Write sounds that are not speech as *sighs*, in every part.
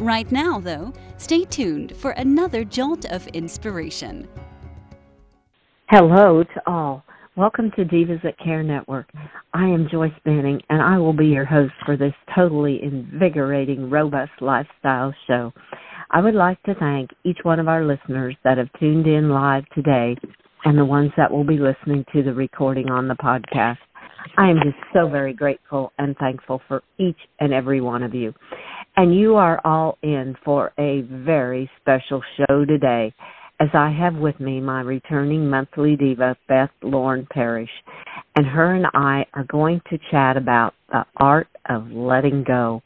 Right now, though, stay tuned for another jolt of inspiration. Hello to all. Welcome to Divas That Care Network. I am Joyce Benning, and I will be your host for this totally invigorating, robust lifestyle show. I would like to thank each one of our listeners that have tuned in live today and the ones that will be listening to the recording on the podcast. I am just so very grateful and thankful for each and every one of you. And you are all in for a very special show today as I have with me my returning monthly diva, Beth Lauren Parrish. And her and I are going to chat about the art of letting go.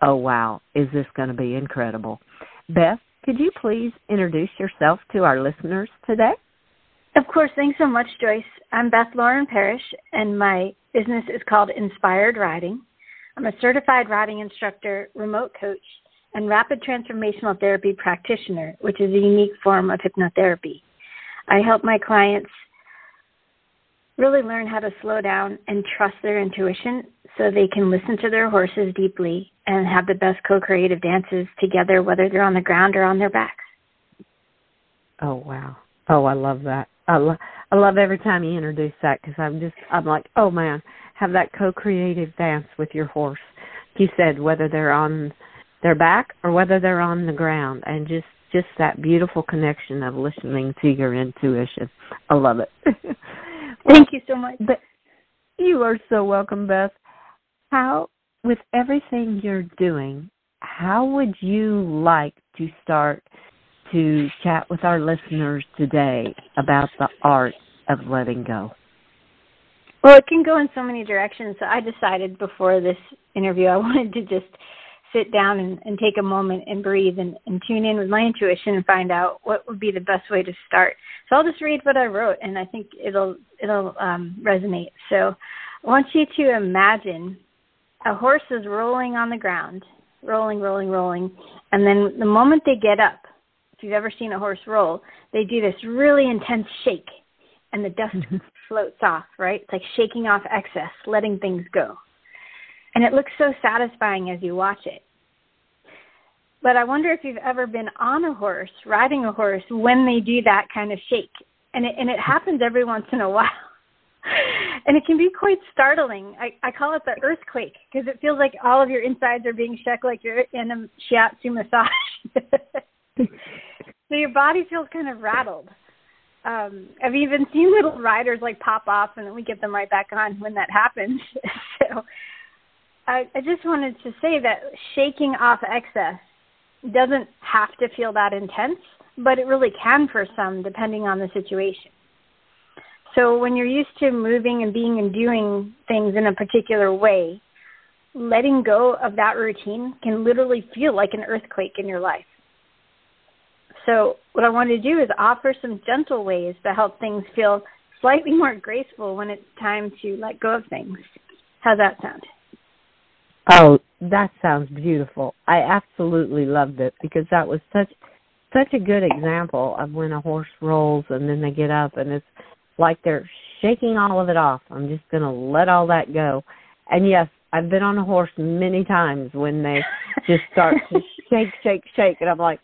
Oh, wow. Is this going to be incredible? Beth, could you please introduce yourself to our listeners today? Of course. Thanks so much, Joyce. I'm Beth Lauren Parrish, and my business is called Inspired Riding. I'm a certified riding instructor, remote coach, and rapid transformational therapy practitioner, which is a unique form of hypnotherapy. I help my clients really learn how to slow down and trust their intuition so they can listen to their horses deeply and have the best co creative dances together, whether they're on the ground or on their backs. Oh, wow. Oh, I love that. I, lo- I love every time you introduce that because I'm just, I'm like, oh man, have that co-creative dance with your horse. He said whether they're on their back or whether they're on the ground, and just just that beautiful connection of listening to your intuition. I love it. *laughs* Thank you so much. But you are so welcome, Beth. How, with everything you're doing, how would you like to start to chat with our listeners today about the art of letting go? Well, it can go in so many directions. So I decided before this interview I *laughs* wanted to just sit down and, and take a moment and breathe and, and tune in with my intuition and find out what would be the best way to start. So I'll just read what I wrote, and I think it'll it'll um, resonate. So I want you to imagine a horse is rolling on the ground, rolling, rolling, rolling, and then the moment they get up, if you've ever seen a horse roll, they do this really intense shake, and the dust *laughs* floats off. Right? It's like shaking off excess, letting things go. And it looks so satisfying as you watch it. But I wonder if you've ever been on a horse, riding a horse, when they do that kind of shake. And it, and it happens every once in a while. *laughs* and it can be quite startling. I, I call it the earthquake because it feels like all of your insides are being shook like you're in a shiatsu massage. *laughs* so your body feels kind of rattled. Um, I've even seen little riders like pop off and then we get them right back on when that happens. *laughs* so I, I just wanted to say that shaking off excess doesn't have to feel that intense, but it really can for some, depending on the situation. So when you're used to moving and being and doing things in a particular way, letting go of that routine can literally feel like an earthquake in your life. So what I want to do is offer some gentle ways to help things feel slightly more graceful when it's time to let go of things. How's that sound? Oh, that sounds beautiful. I absolutely loved it because that was such such a good example of when a horse rolls and then they get up and it's like they're shaking all of it off. I'm just going to let all that go. And yes, I've been on a horse many times when they just start to *laughs* shake, shake, shake, and I'm like,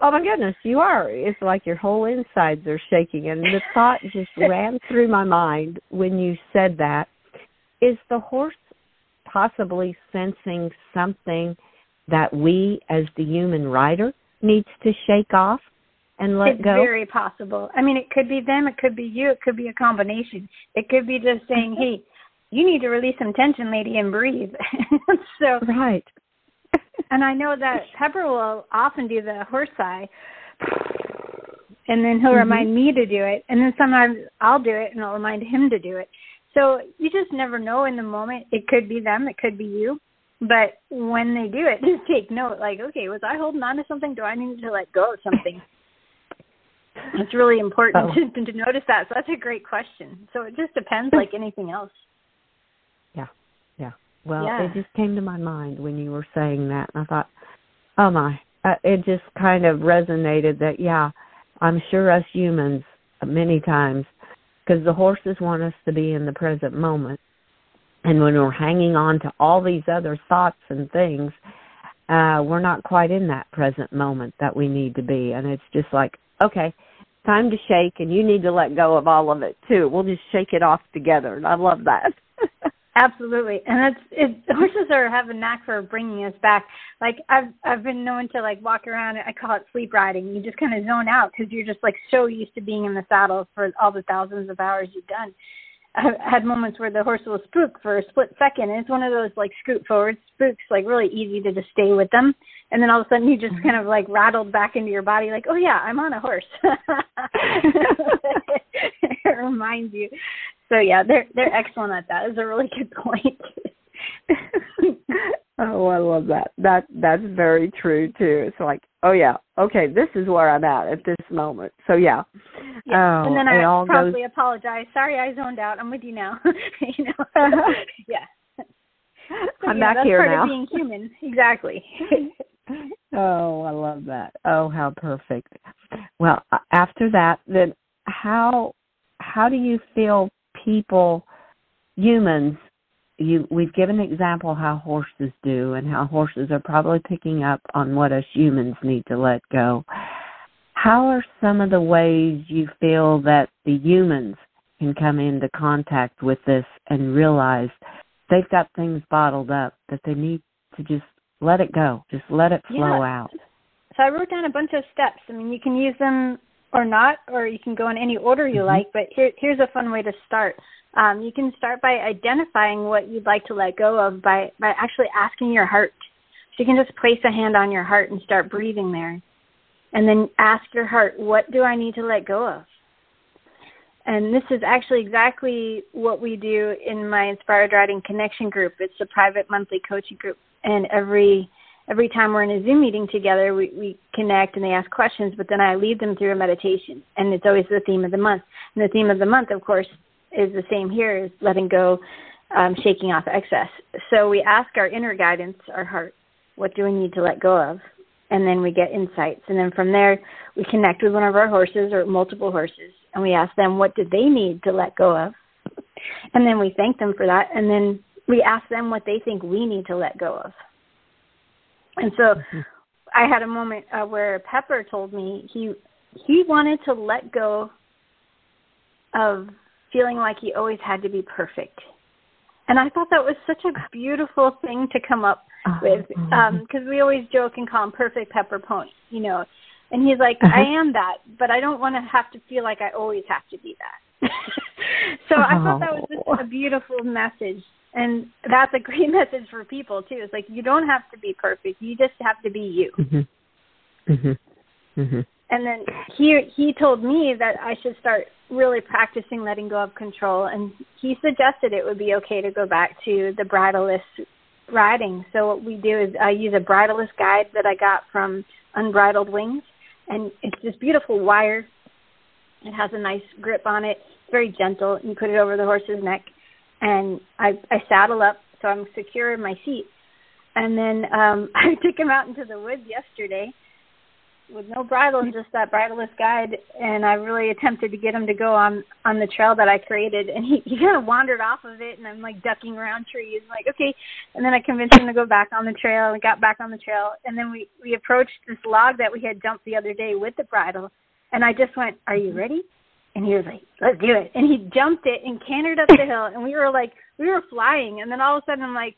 oh my goodness, you are. It's like your whole insides are shaking. And the thought just *laughs* ran through my mind when you said that. Is the horse possibly sensing something that we as the human rider needs to shake off and let it's go? very possible. I mean, it could be them, it could be you, it could be a combination. It could be just saying, *laughs* "Hey, you need to release some tension, lady, and breathe." *laughs* so right. And I know that Pepper will often do the horse eye, and then he'll mm-hmm. remind me to do it, and then sometimes I'll do it, and I'll remind him to do it. So you just never know in the moment. It could be them, it could be you. But when they do it, *laughs* just take note. Like, okay, was I holding on to something? Do I need to let go of something? *laughs* It's really important oh. *laughs* to, to notice that. So that's a great question. So it just depends, like anything else. Well, yeah. it just came to my mind when you were saying that, and I thought, oh my, uh, it just kind of resonated that yeah, I'm sure us humans many times because the horses want us to be in the present moment, and when we're hanging on to all these other thoughts and things, uh, we're not quite in that present moment that we need to be, and it's just like okay time to shake and you need to let go of all of it too. We'll just shake it off together. And I love that. *laughs* Absolutely, and that's it. Horses are have a knack for bringing us back. Like I've I've been known to like walk around. I call it sleep riding. You just kind of zone out because you're just like so used to being in the saddle for all the thousands of hours you've done. I've had moments where the horse will spook for a split second, and it's one of those like scoot forward spooks, like really easy to just stay with them and then all of a sudden you just kind of like rattled back into your body like oh yeah i'm on a horse *laughs* it reminds you so yeah they're they're excellent at that is a really good point *laughs* oh i love that that that's very true too it's like oh yeah okay this is where i'm at at this moment so yeah yeah. Oh, and then I probably goes... apologize. Sorry, I zoned out. I'm with you now. *laughs* you know, *laughs* yeah. I'm yeah, back here now. Being human, exactly oh, I love that. Oh, how perfect. Well, after that, then how how do you feel people humans you we've given an example how horses do and how horses are probably picking up on what us humans need to let go. How are some of the ways you feel that the humans can come into contact with this and realize they've got things bottled up that they need to just let it go. Just let it flow yeah. out. So I wrote down a bunch of steps. I mean, you can use them or not, or you can go in any order you mm-hmm. like. But here, here's a fun way to start. Um, you can start by identifying what you'd like to let go of by by actually asking your heart. So you can just place a hand on your heart and start breathing there, and then ask your heart, "What do I need to let go of?" And this is actually exactly what we do in my Inspired Riding Connection group. It's a private monthly coaching group and every every time we're in a Zoom meeting together, we, we connect and they ask questions, but then I lead them through a meditation, and it's always the theme of the month. And the theme of the month, of course, is the same here: is letting go, um, shaking off excess. So we ask our inner guidance, our heart, what do we need to let go of, and then we get insights, and then from there we connect with one of our horses or multiple horses, and we ask them what do they need to let go of, and then we thank them for that, and then we ask them what they think we need to let go of. And so mm-hmm. I had a moment uh, where Pepper told me he he wanted to let go of feeling like he always had to be perfect. And I thought that was such a beautiful thing to come up uh-huh. with because um, we always joke and call him perfect pepper pony, you know. And he's like, uh-huh. I am that, but I don't want to have to feel like I always have to be that. *laughs* so I thought that was just a beautiful message and that's a great *laughs* message for people too. It's like you don't have to be perfect. You just have to be you. Mm-hmm. Mm-hmm. Mm-hmm. And then he he told me that I should start really practicing letting go of control. And he suggested it would be okay to go back to the bridleless riding. So what we do is I use a bridleless guide that I got from Unbridled Wings, and it's this beautiful wire. It has a nice grip on it. It's very gentle. You put it over the horse's neck and I I saddle up so I'm secure in my seat. And then um *laughs* I took him out into the woods yesterday with no bridle and just that bridleless guide and I really attempted to get him to go on on the trail that I created and he, *laughs* he kind of wandered off of it and I'm like ducking around trees like okay and then I convinced him to go back on the trail and got back on the trail and then we we approached this log that we had jumped the other day with the bridle and I just went are you ready and he was like, let's do it. And he jumped it and cantered up the *laughs* hill. And we were like, we were flying. And then all of a sudden, I'm like,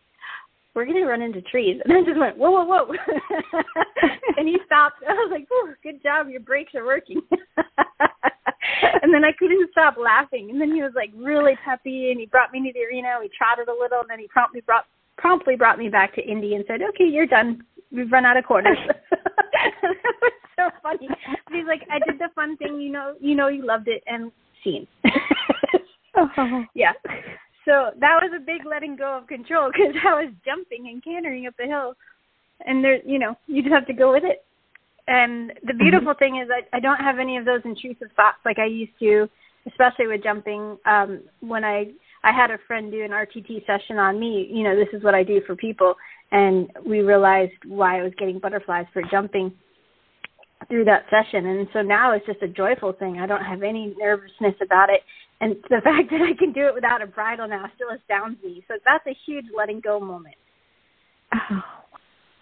we're going to run into trees. *laughs* And I just went, whoa, whoa, whoa. *laughs* and he stopped. I was like, oh, good job. Your brakes are working. and then I couldn't stop laughing. And then he was like really peppy and he brought me to the arena. We trotted a little and then he promptly brought promptly brought me back to Indy and said, okay, you're done. We've run out of quarters so funny. He's like, I did the fun thing, you know, you know, you loved it, and scene. *laughs* oh. Yeah. So that was a big letting go of control because *laughs* I was jumping and cantering up the hill, and there, you know, you just have to go with it. And the beautiful mm-hmm. thing is I, I don't have any of those intrusive thoughts like I used to, especially with jumping. Um, when I I had a friend do an RTT session on me, you know, this is what I do for people, and we realized why I was getting butterflies for jumping through that session. And so now it's just a joyful thing. I don't have any nervousness about it. And *laughs* the fact that I can do it without a bridle now still astounds me. So that's a huge letting go moment. Oh,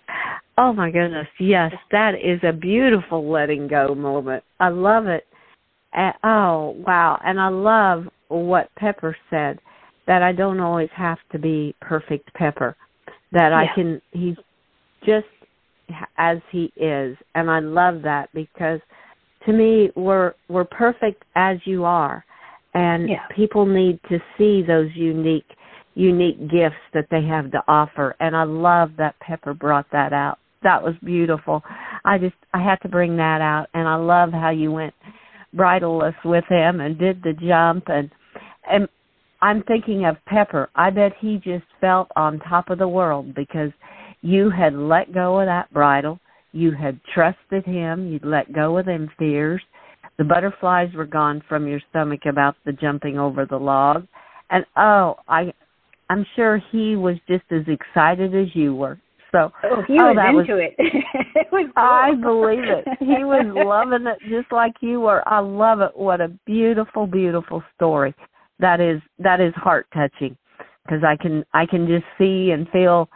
*sighs* oh my goodness. Yes, that is a beautiful letting go moment. I love it. Uh, oh, wow. And I love what Pepper said that I don't always have to be perfect Pepper. That yeah. I can, he's just as he is. And i love that because to me we're we're perfect as you are. And yeah. people need to see those unique unique gifts that they have to offer. And i love that pepper brought that out. That was beautiful. I just i had to bring that out. And i love how you went bridleless with him and did the jump. And and i'm thinking of pepper. I bet he just felt on top of the world because you had let go of that bridle. You had trusted him. You'd let go of them fears. The butterflies were gone from your stomach about the jumping over the log. And oh, I I'm sure he was just as excited as you were. So oh, he oh, was into was, it. *laughs* it was cool. I believe it. He was *laughs* loving it just like you were. I love it. What a beautiful, beautiful story. That is that is heart touching because I can I can just see and feel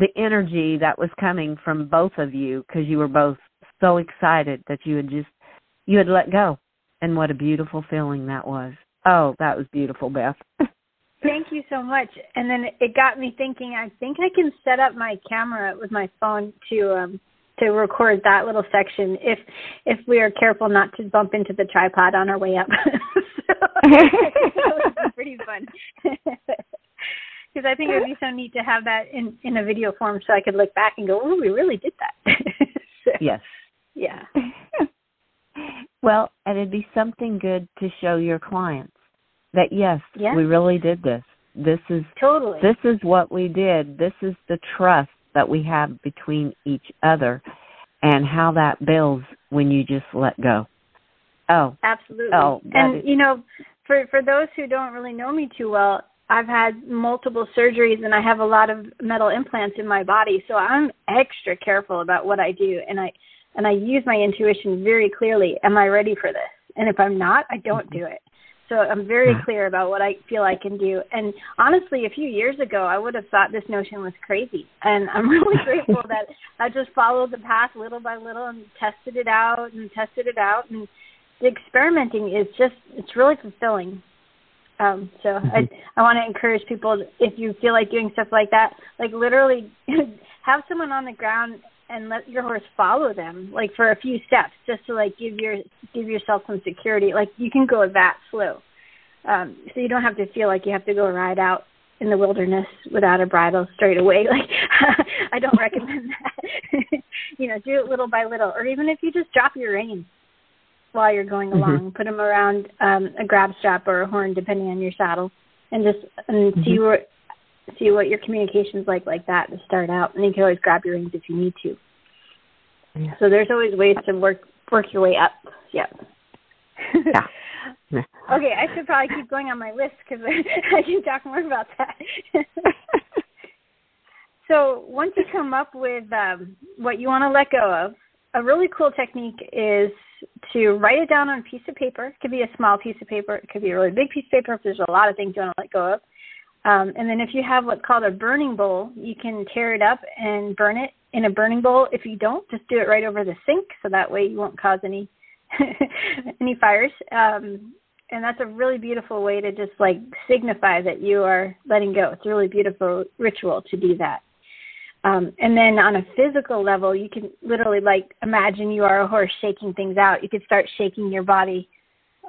the energy that was coming from both of you because you were both so excited that you had just you had let go. And what a beautiful feeling that was. Oh that was beautiful beth. *laughs* Thank you so much. And then it got me thinking i think i can set up my camera with my phone to um to record that little section if if we are careful not to bump into the tripod on our way up. *laughs* So, *laughs* that was pretty fun because I think it would be so neat to have that in in a video form, so I could look back and go, "Oh, we really did that." *laughs* so, yes. Yeah. *laughs* well, and it'd be something good to show your clients that yes, we really did this. This is totally. This is what we did. This is the trust that we have between each other, and how that builds when you just let go. Oh, absolutely. Oh, and is, you know, for for those who don't really know me too well, I've had multiple surgeries and I have a lot of metal implants in my body, so I'm extra careful about what I do and I and I use my intuition very clearly. Am I ready for this? And if I'm not, I don't do it. So I'm very clear about what I feel I can do. And honestly, a few years ago, I would have thought this notion was crazy. And I'm *laughs* really grateful that I just followed the path little by little and tested it out and tested it out. And the experimenting is just, it's really fulfilling. Um, so mm-hmm. I I want to encourage people if you feel like doing stuff like that, like literally *laughs* have someone on the ground and let your horse follow them, like for a few steps, just to like give your give yourself some security. Like you can go that slow, um, so you don't have to feel like you have to go ride out in the wilderness without a bridle straight away. *laughs* Like *laughs* I don't recommend that. you know, do it little by little, or even if you just drop your reins while you're going mm-hmm. along. Mm-hmm. Put them around um, a grab strap or a horn, depending on your saddle, and just and mm-hmm. see what see what your communication's like like that to start out. And you can always grab your reins if you need to. Yeah. So there's always ways to work work your way up. Yep. Yeah. *laughs* yeah. okay, I should probably keep going on my list because *laughs* I can talk more about that. *laughs* so once you come up with um, what you want to let go of, a really cool technique is to write it down on a piece of paper. It could be a small piece of paper. It could be a really big piece of paper if there's a lot of things you want to let go of. Um, and then if you have what's called a burning bowl, you can tear it up and burn it in a burning bowl. If you don't, just do it right over the sink, so that way you won't cause any *laughs* any fires. Um, and that's a really beautiful way to just like signify that you are letting go. It's a really beautiful ritual to do that. Um, and then on a physical level, you can literally like imagine you are a horse shaking things out. You could start shaking your body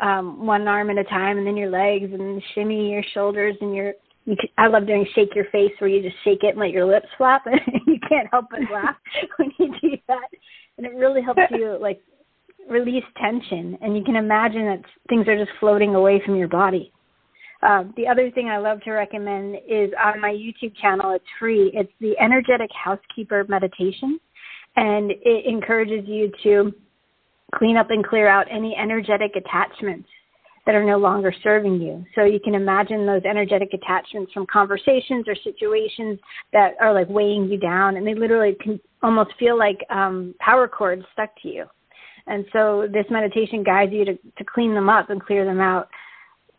um, one arm at a time, and then your legs, and shimmy your shoulders, and your. You I love doing shake your face, where you just shake it and let your lips flap, and *laughs* you can't help but laugh *laughs* when you do that. And it really helps you like release tension, and you can imagine that things are just floating away from your body. Um, the other thing I love to recommend is on my YouTube channel. It's free. It's the Energetic Housekeeper Meditation, and it encourages you to clean up and clear out any energetic attachments that are no longer serving you. So you can imagine those energetic attachments from conversations or situations that are like weighing you down, and they literally can almost feel like um, power cords stuck to you. And so this meditation guides you to, to clean them up and clear them out.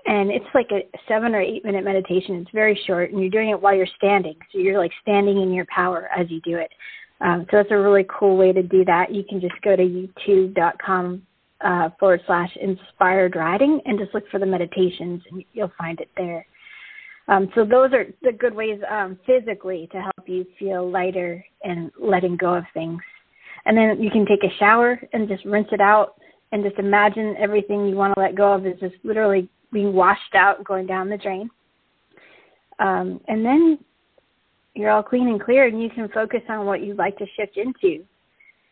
And it's like a seven or eight minute meditation. It's very short, and you're doing it while you're standing. So you're like standing in your power as you do it. Um, so that's a really cool way to do that. You can just go to youtube.com uh, forward slash inspired riding and just look for the meditations and you'll find it there. Um, so those are the good ways um, physically to help you feel lighter and letting go of things. And then you can take a shower and just rinse it out and just imagine everything you want to let go of is just literally being washed out going down the drain. Um, and then you're all clean and clear and you can focus on what you'd like to shift into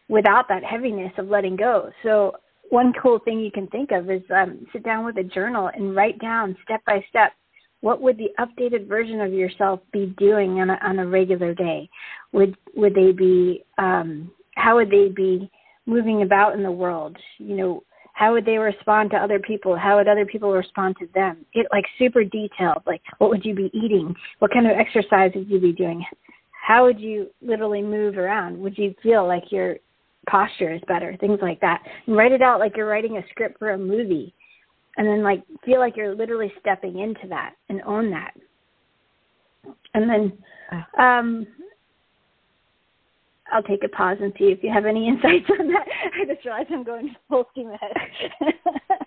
without that heaviness of letting go. So one cool thing you can think of is um, sit down with a journal and write down step by step what would the updated version of yourself be doing on a, on a regular day? Would would they be um, how would they be moving about in the world? You know, how would they respond to other people? How would other people respond to them? It like super detailed. Like, what would you be eating? What kind of exercise would you be doing? How would you literally move around? Would you feel like your posture is better? Things like that. And write it out like you're writing a script for a movie, and then like feel like you're literally stepping into that and own that. And then, uh. um, I'll take a pause and see if you have any *laughs* insights on that. I just realized I'm going full steam ahead. *laughs*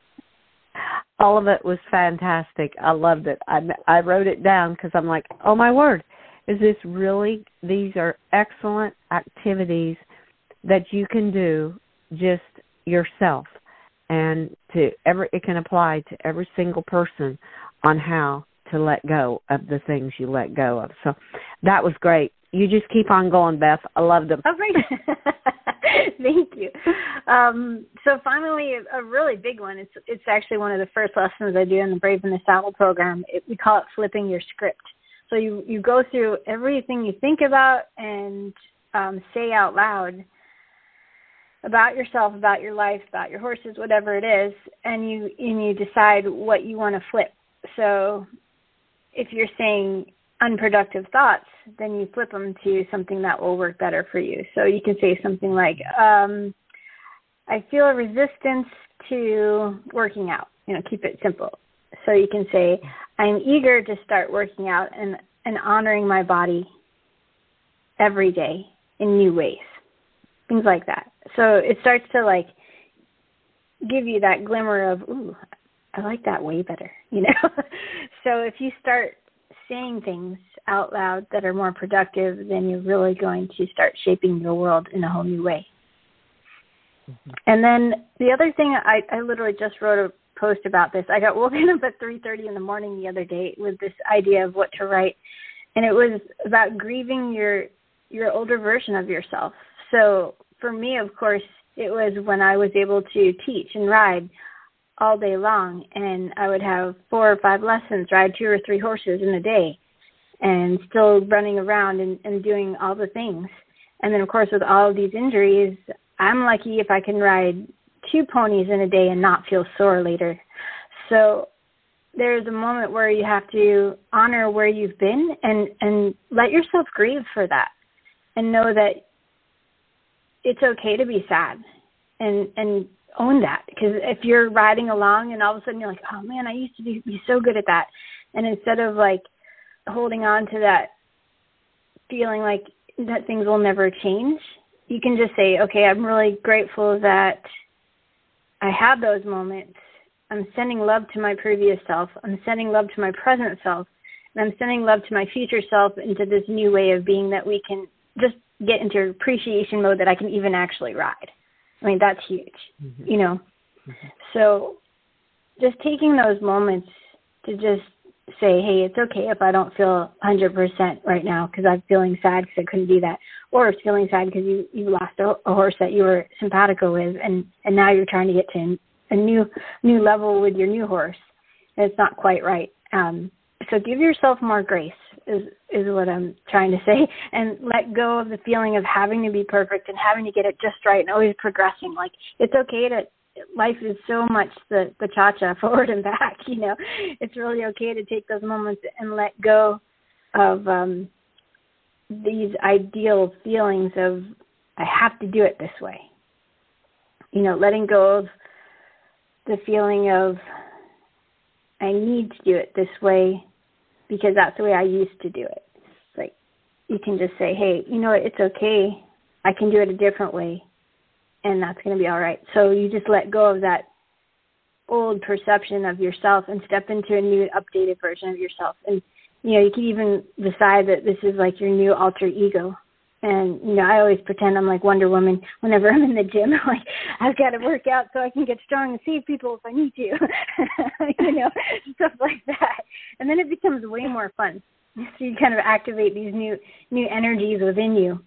All of it was fantastic. I loved it. I I wrote it down because I'm like, oh my word, is this really? These are excellent activities that you can do just yourself, and to every it can apply to every single person on how to let go of the things you let go of. So that was great you just keep on going, Beth. I love them. Oh, great. *laughs* *laughs* Thank you. Um, so finally, a really big one. It's it's actually one of the first lessons I do in the Brave in the Saddle program. It, we call it flipping your script. So you you go through everything you think about and um, say out loud about yourself, about your life, about your horses, whatever it is, and you and you decide what you want to flip. So if you're saying unproductive thoughts, then you flip them to something that will work better for you. So you can say something like, um, I feel a resistance to working out. You know, keep it simple. So you can say, I'm eager to start working out and, and honoring my body every day in new ways. Things like that. So it starts to like give you that glimmer of, ooh, I like that way better, you know. *laughs* so if you start saying things out loud that are more productive, then you're really going to start shaping your world in a whole new way. Mm-hmm. And then the other thing, I, I literally just wrote a post about this. I got woken up at 3:30 in the morning the other day with this idea of what to write, and it was about grieving your your older version of yourself. So for me, of course, it was when I was able to teach and ride all day long and I would have four or five lessons, ride two or three horses in a day and still running around and, and doing all the things. And then of course with all of these injuries, I'm lucky if I can ride two ponies in a day and not feel sore later. So there's a moment where you have to honor where you've been and and let yourself grieve for that and know that it's okay to be sad and and own that because if you're riding along and all of a sudden you're like, oh man, I used to be, be so good at that, and instead of like holding on to that feeling like that things will never change, you can just say, okay, I'm really grateful that I had those moments. I'm sending love to my previous self. I'm sending love to my present self. And I'm sending love to my future self into this new way of being that we can just get into appreciation mode that I can even actually ride. I mean, that's huge, mm-hmm. you know. Mm-hmm. So just taking those moments to just say, hey, it's okay if I don't feel 100% right now because I'm feeling sad because I couldn't do that, or it's feeling sad because you you lost a, a horse that you were simpatico with, and and now you're trying to get to a new new level with your new horse, and it's not quite right. Um, so give yourself more grace is is what I'm trying to say and let go of the feeling of having to be perfect and having to get it just right and always progressing. Like it's okay to life is so much the the cha cha *laughs* forward and back you know? It's really okay to take those moments and let go of um these ideal feelings of i have to do it this way. You know letting go of the feeling of i need to do it this way because that's the way i used to do it like you can just say hey you know what it's okay i can do it a different way and that's going to be all right. So you just let go of that old perception of yourself and step into a new updated version of yourself. And you know, you can even decide that this is like your new alter ego. And you know, I always pretend I'm like Wonder Woman whenever *laughs* I'm in the gym. I'm like I've got to work out so I can get strong and save people if I need to. *laughs* you know, *laughs* stuff like that. And then it becomes way more fun. So you kind of activate these new new energies within you.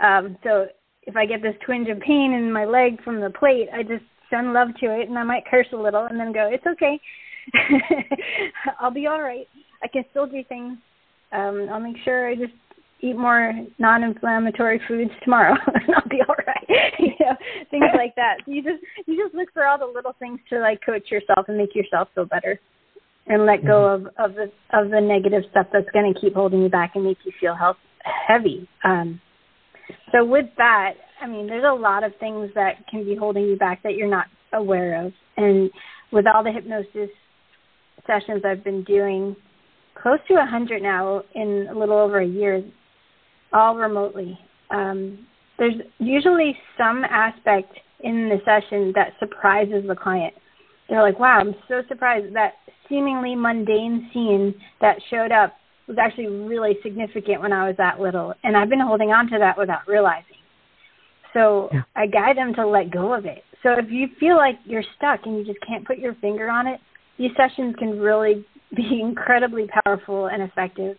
Um, so if I get this twinge of pain in my leg from the plate, I just send love to it and I might curse a little and then go, It's okay. I'll be all right. I can still do things. Um, I'll make sure I just eat more non inflammatory foods tomorrow *laughs* and I'll be all right. *laughs* you know, things like that. So you just you just look for all the little things to like coach yourself and make yourself feel better. And let go mm-hmm. of, of the of the negative stuff that's gonna keep holding you back and make you feel health heavy. Um so with that, I mean, there's a lot of things that can be holding you back that you're not aware of. And with all the hypnosis sessions I've been doing, close to a 100 now in a little over a year, all remotely. Um, there's usually some aspect in the session that surprises the client. They're like, wow, I'm so surprised that seemingly mundane scene that showed up was actually really significant when I was that little, and I've been holding on to that without realizing. So yeah. I guide them to let go of it. So if you feel like you're stuck and you just can't put your finger on it, these sessions can really *laughs* be incredibly powerful and effective,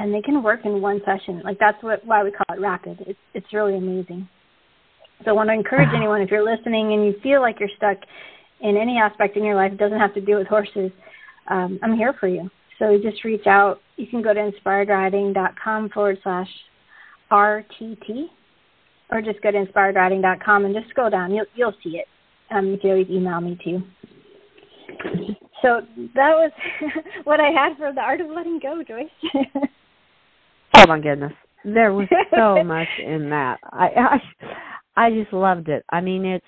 and they can work in one session. Like that's what why we call it rapid. It's it's really amazing. So I want to encourage anyone if you're listening and you feel like you're stuck in any aspect in your life, it doesn't have to do with horses. Um, I'm here for you. So just reach out. You can go to inspiredriding.com forward slash RTT or just go to inspiredriding.com and just scroll down. You'll, you'll see it. Um, you can always email me too. So that was *laughs* what I had for the art of letting go, Joyce. *laughs* oh my goodness, there was so *laughs* much in that. I, I I just loved it. I mean, it's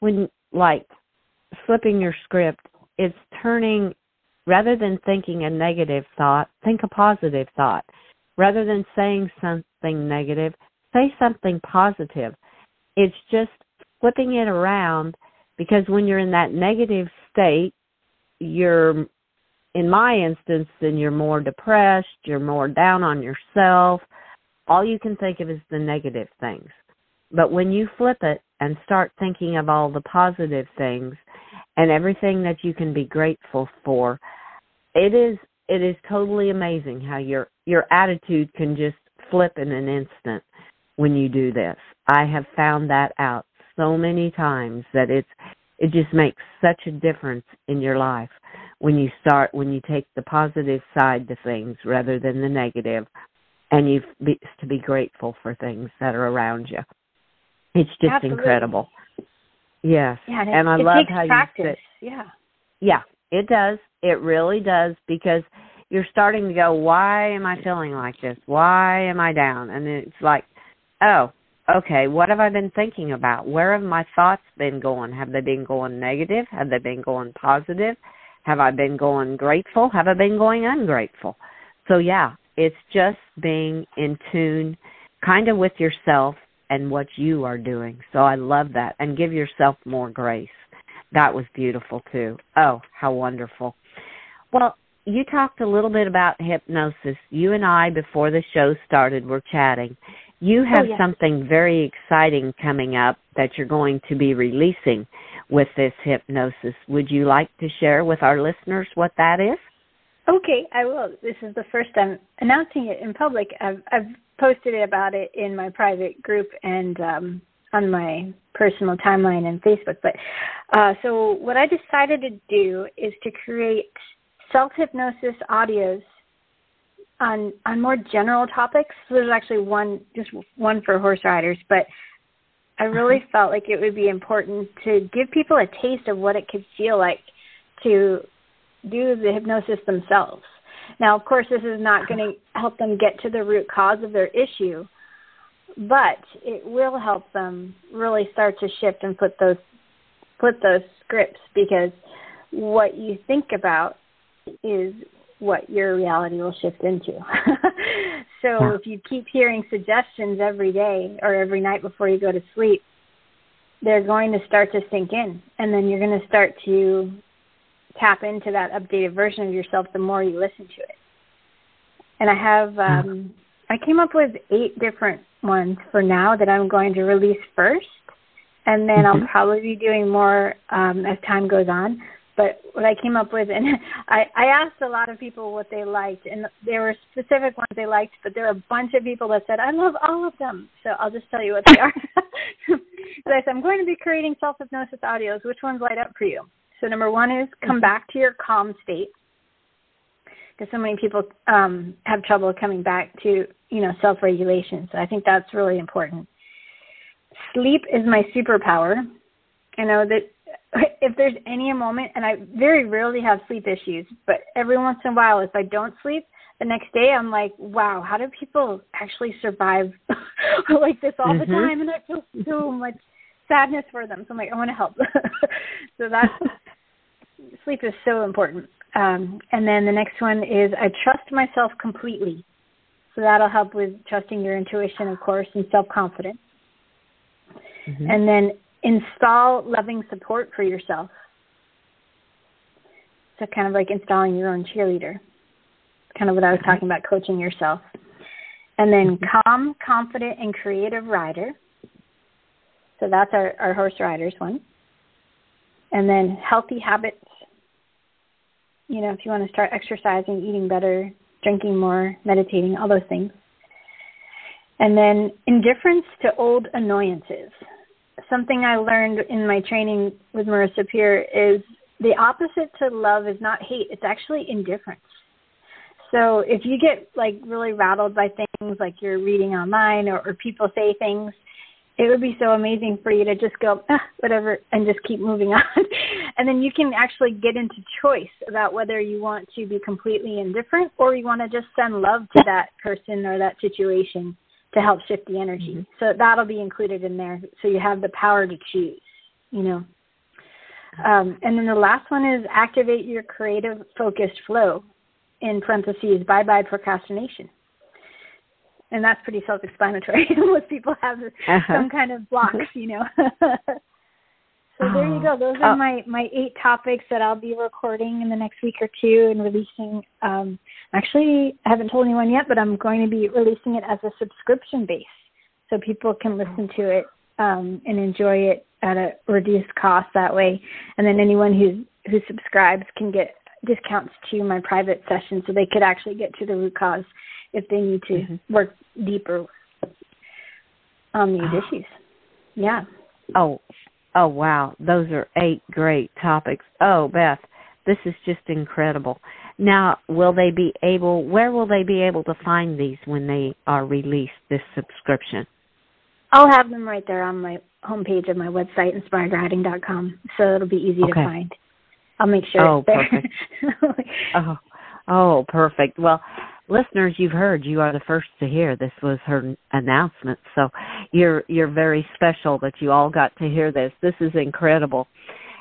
when like flipping your script. It's turning Rather than thinking a negative thought, think a positive thought. Rather than saying something negative, say something positive. It's just flipping it around because when you're in that negative state, you're, in my instance, then you're more depressed, you're more down on yourself. All you can think of is the negative things. But when you flip it and start thinking of all the positive things, and everything that you can be grateful for. It is it is totally amazing how your your attitude can just flip in an instant when you do this. I have found that out so many times that it's it just makes such a difference in your life when you start when you take the positive side to things rather than the negative and you be, to be grateful for things that are around you. It's just Absolutely. incredible. Yes. Yeah, and, and I it love how practice. you said, yeah. Yeah, it does. It really does because you're starting to go, why am I feeling like this? Why am I down? And it's like, oh, okay, what have I been thinking about? Where have my thoughts been going? Have they been going negative? Have they been going positive? Have I been going grateful? Have I been going ungrateful? So yeah, it's just being in tune kind of with yourself and what you are doing. So I love that. And give yourself more grace. That was beautiful too. Oh, how wonderful. Well, you talked a little bit about hypnosis. You and I, before the show started, were chatting. You oh, have oh, something very exciting coming up that you're going to be releasing with this hypnosis. Would you like to share with our listeners what that is? Okay, I will. This is the first time announcing it in public. I've, I've posted about it in my private group and um, on my personal timeline and Facebook. But uh, so what I decided to do is to create self hypnosis audios on on more general topics. So there's actually one just one for horse riders, but I really *laughs* felt like it would be important to give people a taste of what it could feel like to do the hypnosis themselves. Now, of course, this is not *laughs* going to help them get to the root cause of their issue, but it will help them really start to shift and flip those flip those scripts because what you think about is what your reality will shift into. *laughs* so yeah. if you keep hearing suggestions every day or every night before you go to sleep, they're going to start to sink in and then you're going to start to tap into that updated version of yourself the more you listen to it. And I have um I came up with eight different ones for now that I'm going to release first and then mm-hmm. I'll probably be doing more um as time goes on but what I came up with, and *laughs* I, I asked a lot of people what they liked, and there were specific ones they liked, but there were a bunch of people that said, I love all of them. So I'll just tell you what they are. *laughs* so I said, I'm going to be creating self hypnosis audios. Which ones light up for you? So number one is come mm-hmm. back to your calm state. Because so many people um, have trouble coming back to, you know, self regulation. So I think that's really important. Sleep is my superpower. I know that *laughs* if there's any moment, and I very rarely have sleep issues, but every once in a while, if I don't sleep, the next day I'm like, wow, how do people actually survive *laughs* like this all mm-hmm. the time? And I feel so much sadness for them. So I'm like, I want to help. *laughs* so that sleep is so important. Um, and then the next one is I trust myself completely. So that'll help with trusting your intuition, of course, and self confidence. Mm-hmm. And then install loving support for yourself. So kind of like installing your own cheerleader. Kind of what I was talking about, coaching yourself. And then mm-hmm. calm, confident, and creative rider. So that's our, our horse riders one. And then healthy habits. You know, if you want to start exercising, eating better, drinking more, meditating, all those things. And then indifference to old annoyances something I learned in my training with Marissa Peer is the opposite to love is not hate, it's actually indifference. So if you get like really rattled by things like you're reading online or, or people say things, it would be so amazing for you to just go, ah, whatever, and just keep moving *laughs* on. and then you can actually get into choice about whether you want to be completely indifferent or you want to just send love to that person or that situation to help shift the energy. Mm-hmm. So that'll be included in there. So you have the power to choose, you know. Um, and then the last one is activate your creative focused flow in parentheses, bye bye procrastination. And that's pretty self explanatory. *laughs* Most people have uh-huh. some kind of blocks, you know. *laughs* So there you go. Those are oh. my my eight topics that I'll be recording in the next week or two and releasing. Um, actually, I haven't told anyone yet, but I'm going to be releasing it as a subscription base, so people can listen to it um, and enjoy it at a reduced cost that way. And then anyone who who subscribes can get discounts to my private session, so they could actually get to the root cause if they need to mm-hmm. work deeper on these oh. issues. Yeah. Oh, Oh, wow. Those are eight great topics. Oh, Beth, this is just incredible. Now, will they be able, where will they be able to find these when they are released, this subscription? I'll have them right there on my homepage of my website, inspiredriding.com, so it'll be easy okay. to find. I'll make sure oh, it's there. Perfect. *laughs* oh, oh, perfect. Well, listeners, you've heard. You are the first to hear. This was her announcement. So you're you're very special that you all got to hear this. This is incredible.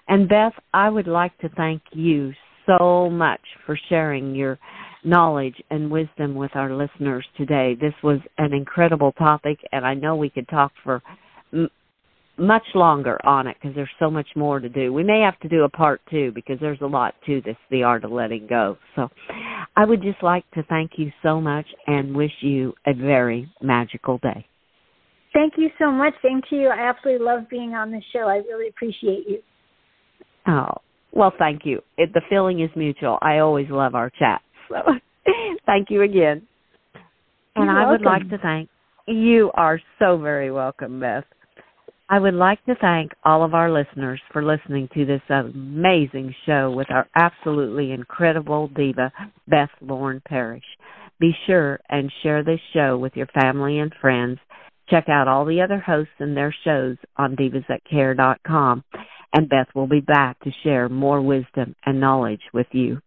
And Beth, I would like to thank you so much for sharing your knowledge and wisdom with our listeners today. This was an incredible topic, and I know we could talk for much longer on it because there's so much more to do. We may have to do a part two because there's a lot to this, the art of letting go. So I would just like to thank you so much and wish you a very magical day. Thank you so much. Same to you. I absolutely love being on the show. I really appreciate you. Oh, well, thank you. It, the feeling is mutual. I always love our chats. So *laughs* thank you again. And You're I welcome. would like to thank you are so very welcome, Beth. I would like to thank all of our listeners for listening to this amazing show with our absolutely incredible diva, Beth Lauren Parrish. Be sure and share this show with your family and friends. Check out all the other hosts and their shows on divasthatcare.com. And Beth will be back to share more wisdom and knowledge with you,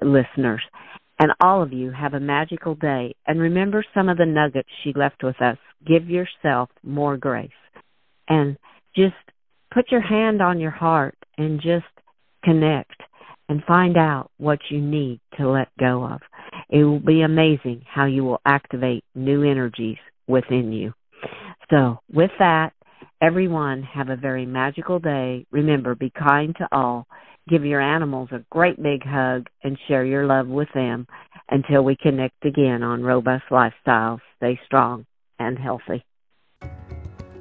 listeners. And all of you have a magical day. And remember some of the nuggets she left with us. Give yourself more grace. And just put your hand on your heart and just connect and find out what you need to let go of. It will be amazing how you will activate new energies within you. So, with that, everyone have a very magical day. Remember, be kind to all. Give your animals a great big hug and share your love with them until we connect again on Robust Lifestyles. Stay strong and healthy.